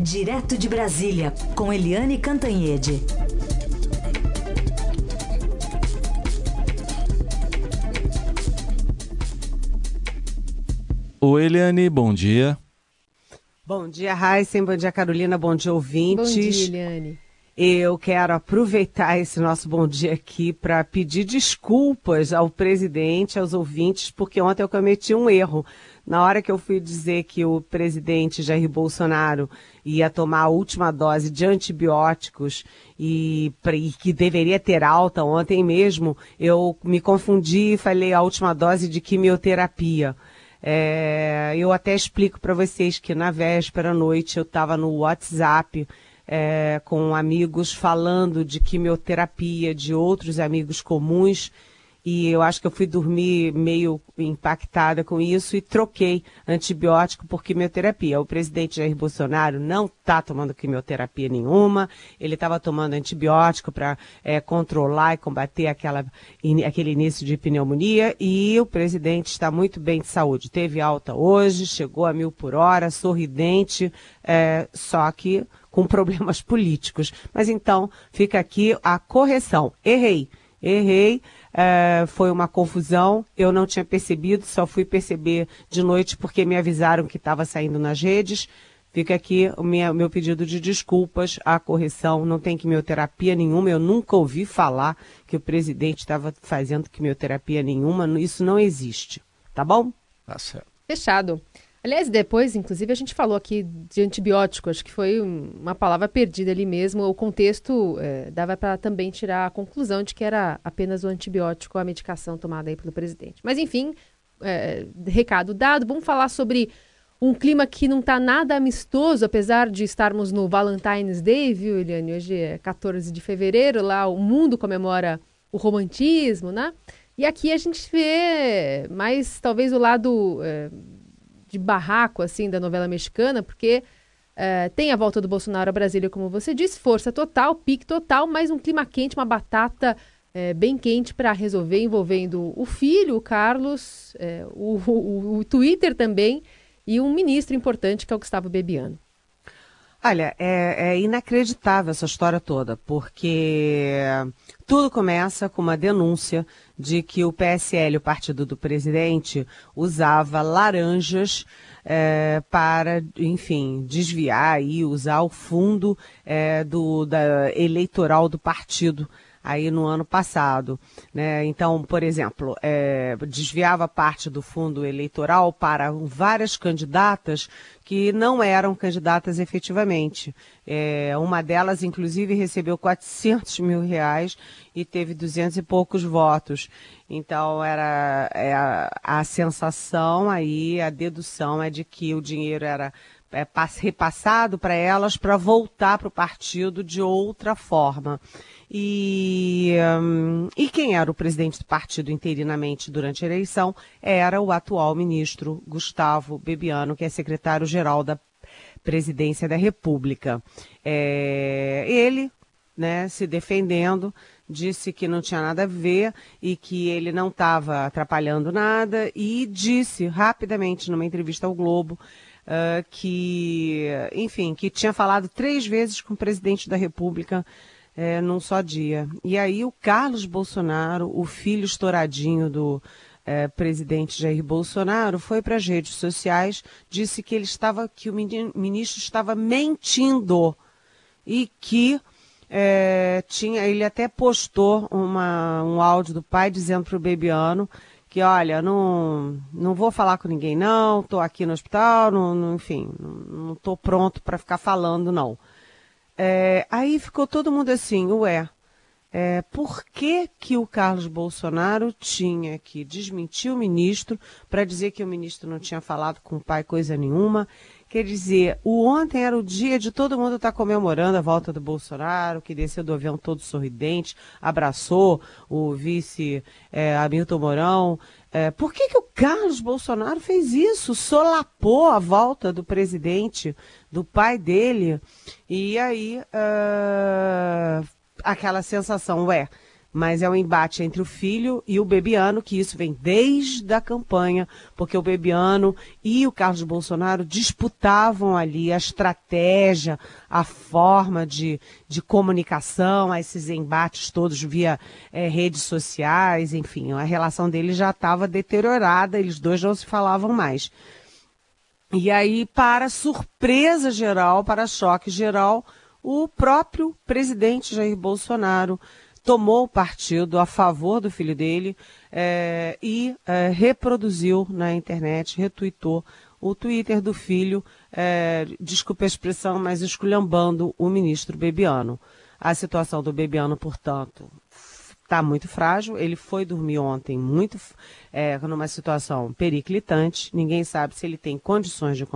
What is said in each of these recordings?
Direto de Brasília, com Eliane Cantanhede. Oi, Eliane, bom dia. Bom dia, Raíssen, bom dia, Carolina, bom dia, ouvintes. Bom dia, Eliane. Eu quero aproveitar esse nosso bom dia aqui para pedir desculpas ao presidente, aos ouvintes, porque ontem eu cometi um erro. Na hora que eu fui dizer que o presidente Jair Bolsonaro ia tomar a última dose de antibióticos e, e, que deveria ter alta ontem mesmo, eu me confundi e falei a última dose de quimioterapia. É, eu até explico para vocês que na véspera à noite eu estava no WhatsApp é, com amigos falando de quimioterapia, de outros amigos comuns e eu acho que eu fui dormir meio impactada com isso e troquei antibiótico por quimioterapia. O presidente Jair Bolsonaro não está tomando quimioterapia nenhuma, ele estava tomando antibiótico para é, controlar e combater aquela, in, aquele início de pneumonia e o presidente está muito bem de saúde. Teve alta hoje, chegou a mil por hora, sorridente, é, só que com problemas políticos. Mas então fica aqui a correção. Errei, errei. É, foi uma confusão, eu não tinha percebido, só fui perceber de noite porque me avisaram que estava saindo nas redes. Fica aqui o meu, meu pedido de desculpas, a correção, não tem quimioterapia nenhuma, eu nunca ouvi falar que o presidente estava fazendo quimioterapia nenhuma, isso não existe, tá bom? Tá certo. Fechado. Aliás, depois, inclusive, a gente falou aqui de antibiótico, acho que foi uma palavra perdida ali mesmo. O contexto é, dava para também tirar a conclusão de que era apenas o antibiótico, a medicação tomada aí pelo presidente. Mas, enfim, é, recado dado. Vamos falar sobre um clima que não está nada amistoso, apesar de estarmos no Valentine's Day, viu, Eliane? Hoje é 14 de fevereiro, lá o mundo comemora o romantismo, né? E aqui a gente vê mais, talvez, o lado... É, de barraco, assim, da novela mexicana, porque é, tem a volta do Bolsonaro a Brasília, como você disse, força total, pique total, mas um clima quente, uma batata é, bem quente para resolver, envolvendo o filho, o Carlos, é, o, o, o Twitter também, e um ministro importante, que é o Gustavo Bebiano. Olha, é, é, inacreditável essa história toda, porque tudo começa com uma denúncia de que o PSL, o partido do presidente, usava laranjas é, para, enfim, desviar e usar o fundo é, do, da, eleitoral do partido aí no ano passado. Né? Então, por exemplo, é, desviava parte do fundo eleitoral para várias candidatas que não eram candidatas efetivamente. É, uma delas, inclusive, recebeu 400 mil reais e teve 200 e poucos votos. Então, era é, a, sensação aí, a dedução é de que o dinheiro era é, repassado para elas para voltar para o partido de outra forma. E, um, e quem era o presidente do partido interinamente durante a eleição era o atual ministro Gustavo Bebiano, que é secretário-geral da presidência da República. É, ele, né, se defendendo, disse que não tinha nada a ver e que ele não estava atrapalhando nada e disse rapidamente numa entrevista ao Globo uh, que, enfim, que tinha falado três vezes com o presidente da República é, num só dia. E aí o Carlos Bolsonaro, o filho estouradinho do é, presidente Jair Bolsonaro, foi para as redes sociais, disse que ele estava, que o ministro estava mentindo e que é, tinha, ele até postou uma, um áudio do pai dizendo para o Bebiano que, olha, não, não vou falar com ninguém não, estou aqui no hospital, não, não enfim, não estou pronto para ficar falando não. É, aí ficou todo mundo assim, ué, é, por que, que o Carlos Bolsonaro tinha que desmentir o ministro para dizer que o ministro não tinha falado com o pai coisa nenhuma? Quer dizer, o ontem era o dia de todo mundo estar tá comemorando a volta do Bolsonaro, que desceu do avião todo sorridente, abraçou o vice é, Hamilton Mourão. É, por que, que o Carlos Bolsonaro fez isso? Solapou a volta do presidente, do pai dele. E aí, uh, aquela sensação, ué, mas é um embate entre o filho e o Bebiano, que isso vem desde a campanha, porque o Bebiano e o Carlos Bolsonaro disputavam ali a estratégia, a forma de, de comunicação, esses embates todos via é, redes sociais, enfim, a relação deles já estava deteriorada, eles dois não se falavam mais. E aí, para surpresa geral, para choque geral, o próprio presidente Jair Bolsonaro tomou partido a favor do filho dele é, e é, reproduziu na internet, retuitou o Twitter do filho, é, desculpe a expressão, mas esculhambando o ministro Bebiano. A situação do Bebiano, portanto, está muito frágil. Ele foi dormir ontem muito é, numa situação periclitante. Ninguém sabe se ele tem condições de,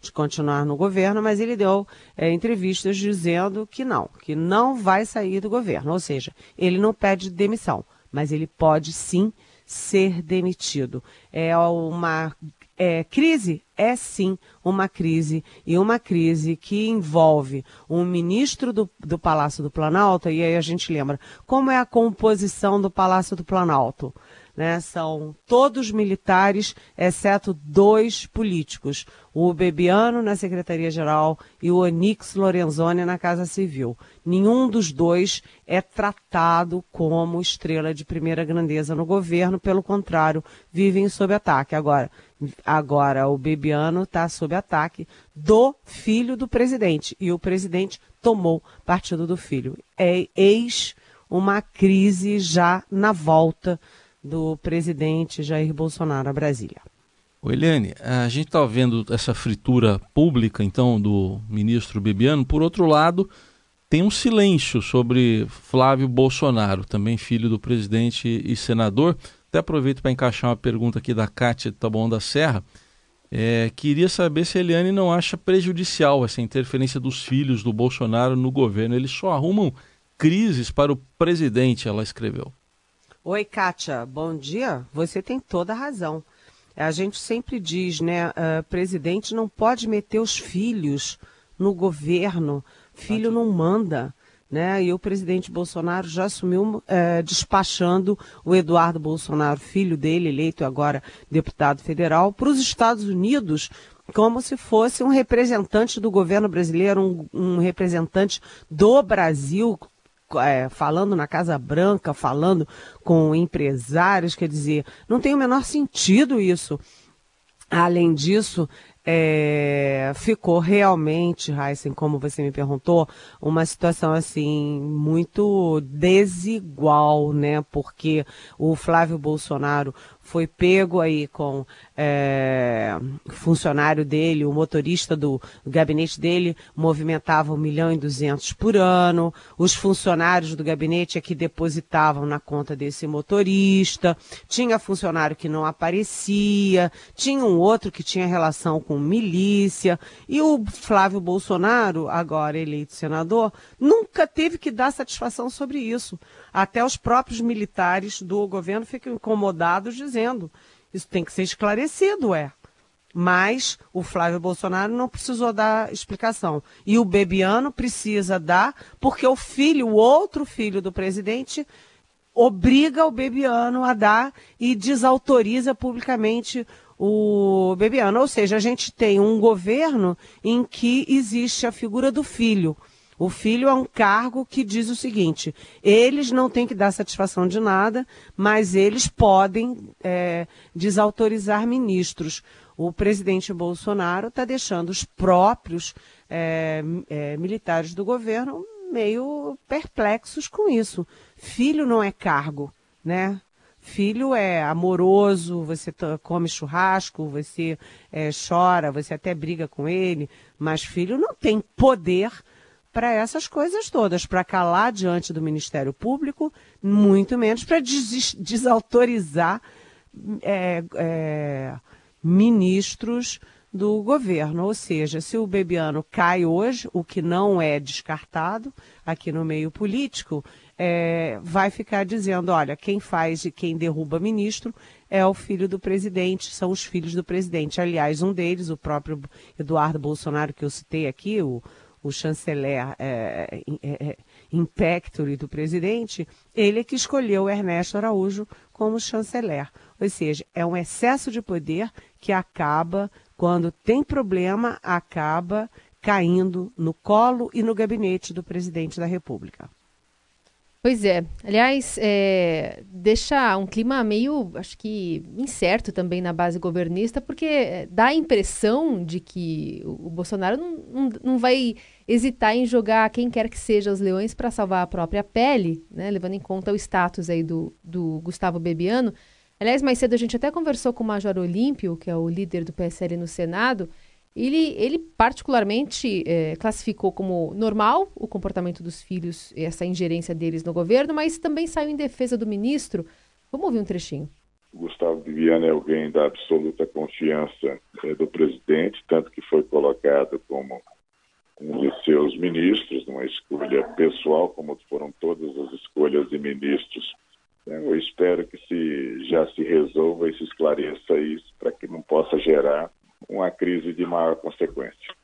de continuar no governo, mas ele deu é, entrevistas dizendo que não, que não vai sair do governo. Ou seja, ele não pede demissão, mas ele pode sim ser demitido. É uma é, crise é sim uma crise e uma crise que envolve um ministro do, do Palácio do Planalto, e aí a gente lembra como é a composição do Palácio do Planalto. Né? São todos militares, exceto dois políticos, o Bebiano na Secretaria-Geral e o Onix Lorenzoni na Casa Civil. Nenhum dos dois é tratado como estrela de primeira grandeza no governo, pelo contrário, vivem sob ataque. Agora, agora o Bebiano está sob ataque do filho do presidente e o presidente tomou partido do filho. É eis uma crise já na volta do presidente Jair Bolsonaro a Brasília. O Eliane, a gente está vendo essa fritura pública, então, do ministro Bebiano. Por outro lado, tem um silêncio sobre Flávio Bolsonaro, também filho do presidente e senador. Até aproveito para encaixar uma pergunta aqui da Cátia Taboão da Serra. É, queria saber se a Eliane não acha prejudicial essa interferência dos filhos do Bolsonaro no governo. Eles só arrumam crises para o presidente, ela escreveu. Oi, Kátia, bom dia. Você tem toda a razão. A gente sempre diz, né, uh, presidente não pode meter os filhos no governo, filho não manda. Né? E o presidente Bolsonaro já assumiu uh, despachando o Eduardo Bolsonaro, filho dele, eleito agora deputado federal, para os Estados Unidos como se fosse um representante do governo brasileiro, um, um representante do Brasil, é, falando na Casa Branca, falando com empresários, quer dizer, não tem o menor sentido isso. Além disso, é, ficou realmente, Heisen, como você me perguntou, uma situação assim muito desigual, né? Porque o Flávio Bolsonaro foi pego aí com é, funcionário dele, o motorista do, gabinete dele movimentava um milhão e duzentos por ano, os funcionários do gabinete é que depositavam na conta desse motorista, tinha funcionário que não aparecia, tinha um outro que tinha relação com milícia, e o Flávio Bolsonaro, agora eleito senador, nunca teve que dar satisfação sobre isso. Até os próprios militares do governo ficam incomodados dizendo isso tem que ser esclarecido, é. Mas o Flávio Bolsonaro não precisou dar explicação. E o Bebiano precisa dar, porque o filho, o outro filho do presidente, obriga o Bebiano a dar e desautoriza publicamente o Bebiano. Ou seja, a gente tem um governo em que existe a figura do filho. O filho é um cargo que diz o seguinte: eles não têm que dar satisfação de nada, mas eles podem é, desautorizar ministros. O presidente Bolsonaro está deixando os próprios é, é, militares do governo meio perplexos com isso. Filho não é cargo, né? Filho é amoroso, você come churrasco, você é, chora, você até briga com ele, mas filho não tem poder para essas coisas todas, para calar diante do Ministério Público, muito menos para des desautorizar é, é, ministros do governo. Ou seja, se o Bebiano cai hoje, o que não é descartado aqui no meio político, é, vai ficar dizendo: olha, quem faz e quem derruba ministro é o filho do presidente, são os filhos do presidente. Aliás, um deles, o próprio Eduardo Bolsonaro, que eu citei aqui, o o chanceler é, é, é impectore do presidente, ele é que escolheu Ernesto Araújo como chanceler. Ou seja, é um excesso de poder que acaba, quando tem problema, acaba caindo no colo e no gabinete do presidente da República. Pois é. Aliás, é, deixa um clima meio, acho que, incerto também na base governista, porque é, dá a impressão de que o, Bolsonaro não, não, não, vai hesitar em jogar quem quer que seja os leões para salvar a própria pele, né? levando em conta o status aí do, do Gustavo Bebiano. Aliás, mais cedo a gente até conversou com o Major Olímpio, que é o líder do PSL no Senado, ele, ele particularmente é, classificou como normal o comportamento dos filhos, essa ingerência deles no governo, mas também saiu em defesa do ministro. Vamos ouvir um trechinho. Gustavo Viviane é alguém da absoluta confiança é, do presidente, tanto que foi colocado como um de seus ministros, numa escolha pessoal, como foram todas as escolhas de ministros. Eu espero que se já se resolva e se esclareça isso para que não possa gerar uma crise de maior consequência.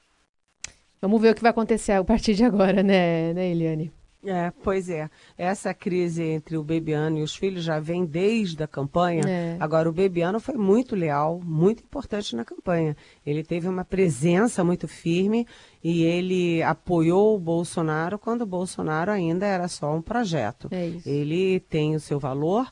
Vamos ver o que vai acontecer a partir de agora, né, né Eliane? É, pois é. Essa crise entre o Bebiano e os filhos já vem desde a campanha. É. Agora, o Bebiano foi muito leal, muito importante na campanha. Ele teve uma presença muito firme e ele apoiou o Bolsonaro quando o Bolsonaro ainda era só um projeto. É ele tem o seu valor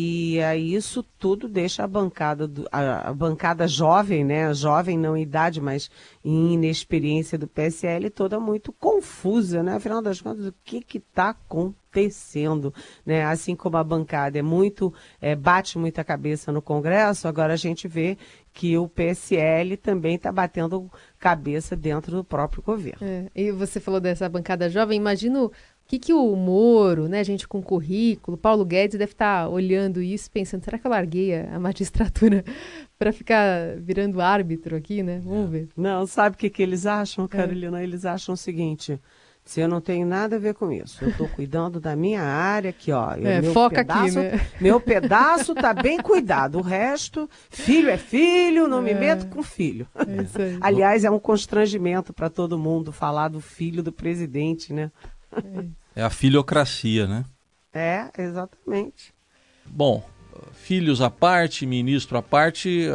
e aí isso tudo deixa a bancada, do, a, a, bancada jovem, né? Jovem não em idade, mas em inexperiência do PSL toda muito confusa, né? Afinal das contas, o que está acontecendo? Né? Assim como a bancada é muito, é, bate muita cabeça no Congresso, agora a gente vê que o PSL também está batendo cabeça dentro do próprio governo. É, e você falou dessa bancada jovem, imagino que, que o Moro, né, gente com currículo, Paulo Guedes deve estar tá olhando isso, pensando, será que eu larguei a magistratura para ficar virando árbitro aqui, né? Vamos ver. Não, sabe o que, que eles acham, é. Carolina? É. Eles acham o seguinte, se eu não tenho nada a ver com isso, eu estou cuidando da minha área aqui, ó. É, meu foca pedaço, aqui, né? Meu pedaço tá bem cuidado, o resto, filho é filho, não é. me meto com filho. É Aliás, é um constrangimento para todo mundo falar do filho do presidente, né? É a filiocracia, né? É, exatamente. Bom, filhos à parte, ministro à parte,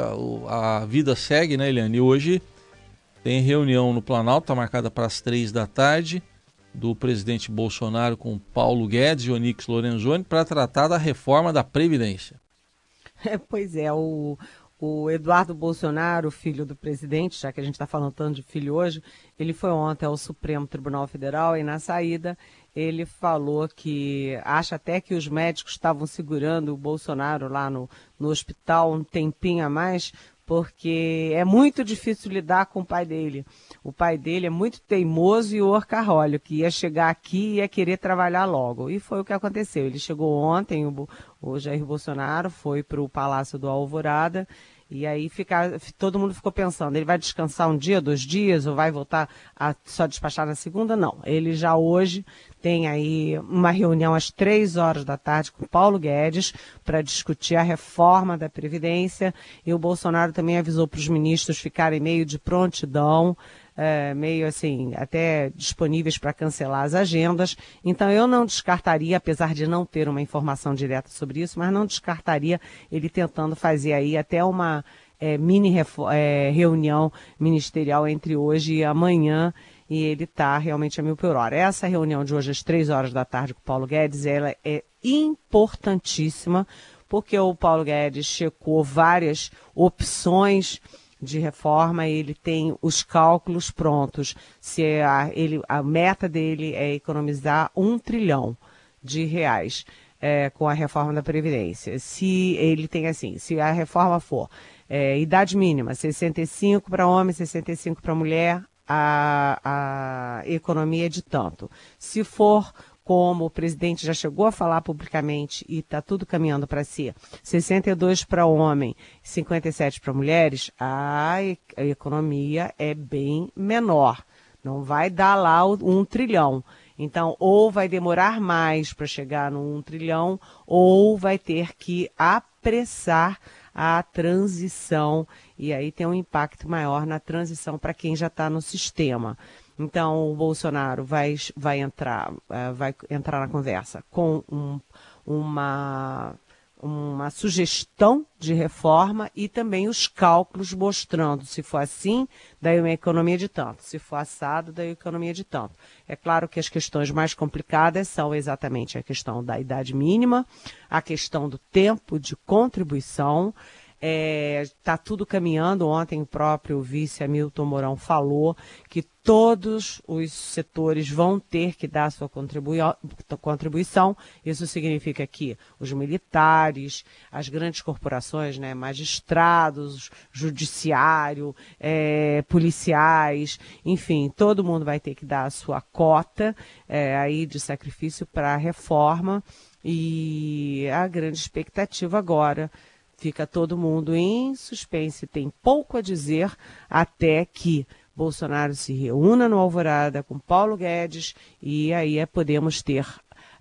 a, a vida segue, né, Eliane? E hoje tem reunião no Planalto, está marcada para as três da tarde, do presidente Bolsonaro com Paulo Guedes e Onix Lorenzoni para tratar da reforma da Previdência. É, pois é, o, o Eduardo Bolsonaro, filho do presidente, já que a gente está falando tanto de filho hoje, ele foi ontem ao Supremo Tribunal Federal e na saída ele falou que acha até que os médicos estavam segurando o Bolsonaro lá no, no hospital um tempinho a mais, porque é muito difícil lidar com o pai dele. O pai dele é muito teimoso e orcarrolho, que ia chegar aqui e ia querer trabalhar logo. E foi o que aconteceu. Ele chegou ontem, o, o Jair Bolsonaro foi para o Palácio do Alvorada e aí fica, todo mundo ficou pensando, ele vai descansar um dia, dois dias, ou vai voltar a só despachar na segunda? Não. Ele já hoje tem aí uma reunião às três horas da tarde com Paulo Guedes para discutir a reforma da Previdência. E o Bolsonaro também avisou para os ministros ficarem meio de prontidão é, meio assim, até disponíveis para cancelar as agendas. Então eu não descartaria, apesar de não ter uma informação direta sobre isso, mas não descartaria ele tentando fazer aí até uma é, mini é, reunião ministerial entre hoje e amanhã e ele está realmente a mil por hora. Essa reunião de hoje às três horas da tarde com o Paulo Guedes, ela é importantíssima, porque o Paulo Guedes checou várias opções de reforma, ele tem os cálculos prontos. Se é a, ele, a meta dele é economizar um trilhão de reais é, com a reforma da Previdência. Se ele tem assim, se a reforma for é, idade mínima, 65 para homem, 65 para mulher, a, a economia é de tanto. Se for como o presidente já chegou a falar publicamente e está tudo caminhando para si, 62 para homem, 57 para mulheres, a, a economia é bem menor. Não vai dar lá um trilhão. Então, ou vai demorar mais para chegar no um trilhão, ou vai ter que apressar a transição, e aí tem um impacto maior na transição para quem já está no sistema. Então o Bolsonaro vai, vai entrar, uh, vai entrar na conversa com um, uma uma sugestão de reforma e também os cálculos mostrando, se for assim, daí uma economia de tanto, se for assado, daí uma economia de tanto. É claro que as questões mais complicadas são exatamente a questão da idade mínima, a questão do tempo de contribuição, Está é, tá tudo caminhando. Ontem o próprio vice Hamilton Mourão falou que todos os setores vão ter que dar sua contribuição. Isso significa que os militares, as grandes corporações, né, magistrados, judiciário, é, policiais, enfim, todo mundo vai ter que dar a sua cota é, aí de sacrifício para a reforma. E a grande expectativa agora Fica todo mundo em suspense, tem pouco a dizer até que Bolsonaro se reúna no Alvorada com Paulo Guedes e aí é, podemos ter,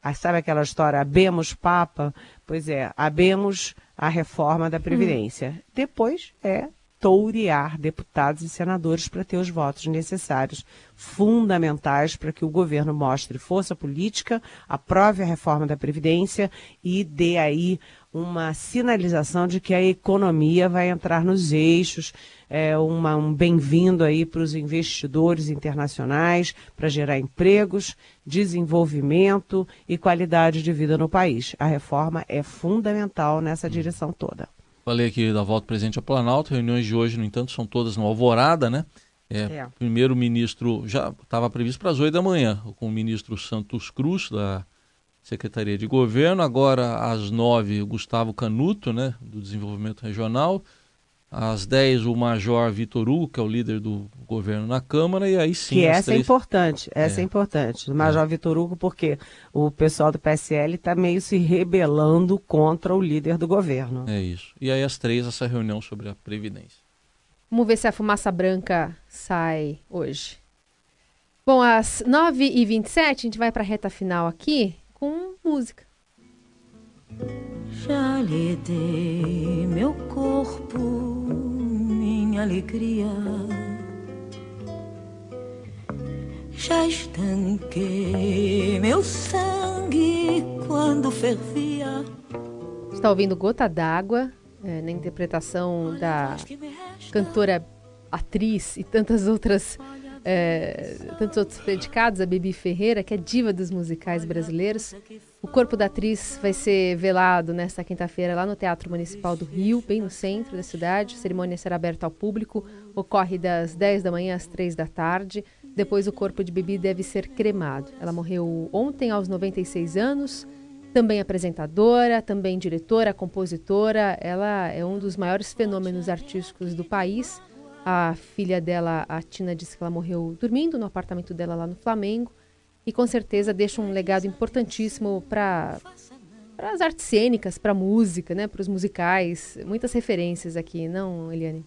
ah, sabe aquela história, abemos Papa? Pois é, abemos a reforma da Previdência. Hum. Depois é tourear deputados e senadores para ter os votos necessários, fundamentais para que o governo mostre força política, aprove a reforma da Previdência e dê aí uma sinalização de que a economia vai entrar nos eixos, é, uma, um bem-vindo aí para os investidores internacionais, para gerar empregos, desenvolvimento e qualidade de vida no país. A reforma é fundamental nessa direção toda. Falei aqui da volta presente ao Planalto, reuniões de hoje, no entanto, são todas no Alvorada, né? É, é. Primeiro-ministro já estava previsto para as oito da manhã, com o ministro Santos Cruz, da Secretaria de Governo. Agora, às nove, Gustavo Canuto, né, do Desenvolvimento Regional. Às 10, o Major Vitor Hugo, que é o líder do governo na Câmara, e aí sim. Que essa três... é importante, essa é, é importante. O Major é. Vitor Hugo, porque o pessoal do PSL está meio se rebelando contra o líder do governo. É isso. E aí, às três, essa reunião sobre a Previdência. Vamos ver se a fumaça branca sai hoje. Bom, às 9h27, a gente vai para a reta final aqui com música. Já lhe dei meu corpo, minha alegria. Já estanquei meu sangue quando fervia. Está ouvindo Gota d'Água, é, na interpretação da cantora, atriz e tantas outras é, tantos outros predicados, a Bibi Ferreira, que é diva dos musicais brasileiros. O corpo da atriz vai ser velado nesta quinta-feira lá no Teatro Municipal do Rio, bem no centro da cidade. A cerimônia será aberta ao público, ocorre das 10 da manhã às 3 da tarde. Depois, o corpo de Bibi deve ser cremado. Ela morreu ontem, aos 96 anos. Também apresentadora, também diretora, compositora. Ela é um dos maiores fenômenos artísticos do país a filha dela, a Tina, disse que ela morreu dormindo no apartamento dela lá no Flamengo. E com certeza deixa um legado importantíssimo para as artes cênicas, para a música, né, para os musicais. Muitas referências aqui, não, Eliane?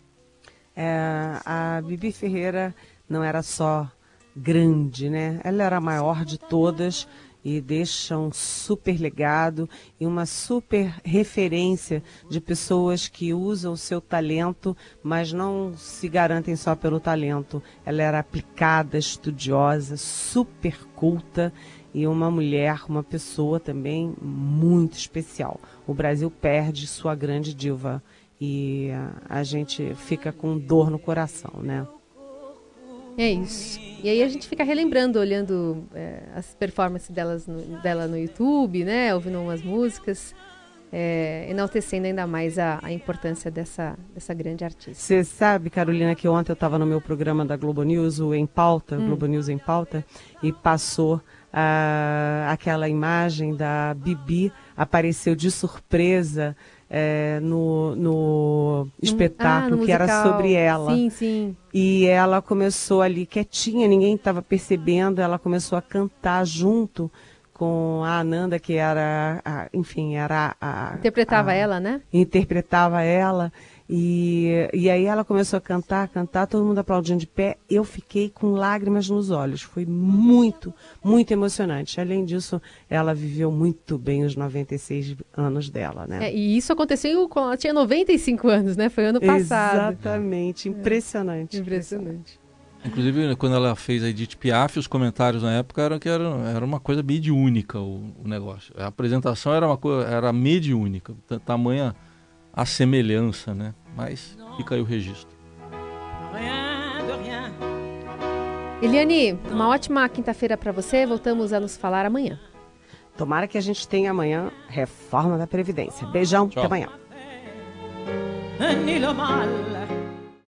É, a Bibi Ferreira não era só grande, né? Ela era a maior de todas e deixa um super legado e uma super referência de pessoas que usam o seu talento, mas não se garantem só pelo talento. Ela era aplicada, estudiosa, super culta e uma mulher, uma pessoa também muito especial. O Brasil perde sua grande diva e a gente fica com dor no coração, né? É isso. E aí a gente fica relembrando, olhando é, as performances delas no, dela no YouTube, né? Ouvindo umas músicas, é, enaltecendo ainda mais a, a, importância dessa, dessa grande artista. Você sabe, Carolina, que ontem eu estava no meu programa da Globo News, o Em Pauta, hum. Globo News em Pauta, e passou ah, aquela imagem da Bibi, apareceu de surpresa é, no, no espetáculo ah, no que era sobre ela. Sim, sim. E ela começou ali quietinha, ninguém estava percebendo, ela começou a cantar junto com a Ananda, que era, a, enfim, era a. Interpretava a, ela, né? Interpretava ela. E, e aí ela começou a cantar, cantar, todo mundo aplaudindo de pé. Eu fiquei com lágrimas nos olhos. Foi muito, muito emocionante. Além disso, ela viveu muito bem os 96 anos dela, né? É, e isso aconteceu quando ela tinha 95 anos, né? Foi ano passado. Exatamente. Impressionante. É. Impressionante. Inclusive, quando ela fez a Edith Piaf, os comentários na época eram que era, era uma coisa mediúnica o, o negócio. A apresentação era uma coisa, era mediúnica, tamanha a semelhança, né? Mas fica aí o registro. Eliane, uma ótima quinta-feira para você. Voltamos a nos falar amanhã. Tomara que a gente tenha amanhã reforma da Previdência. Beijão, Tchau. até amanhã.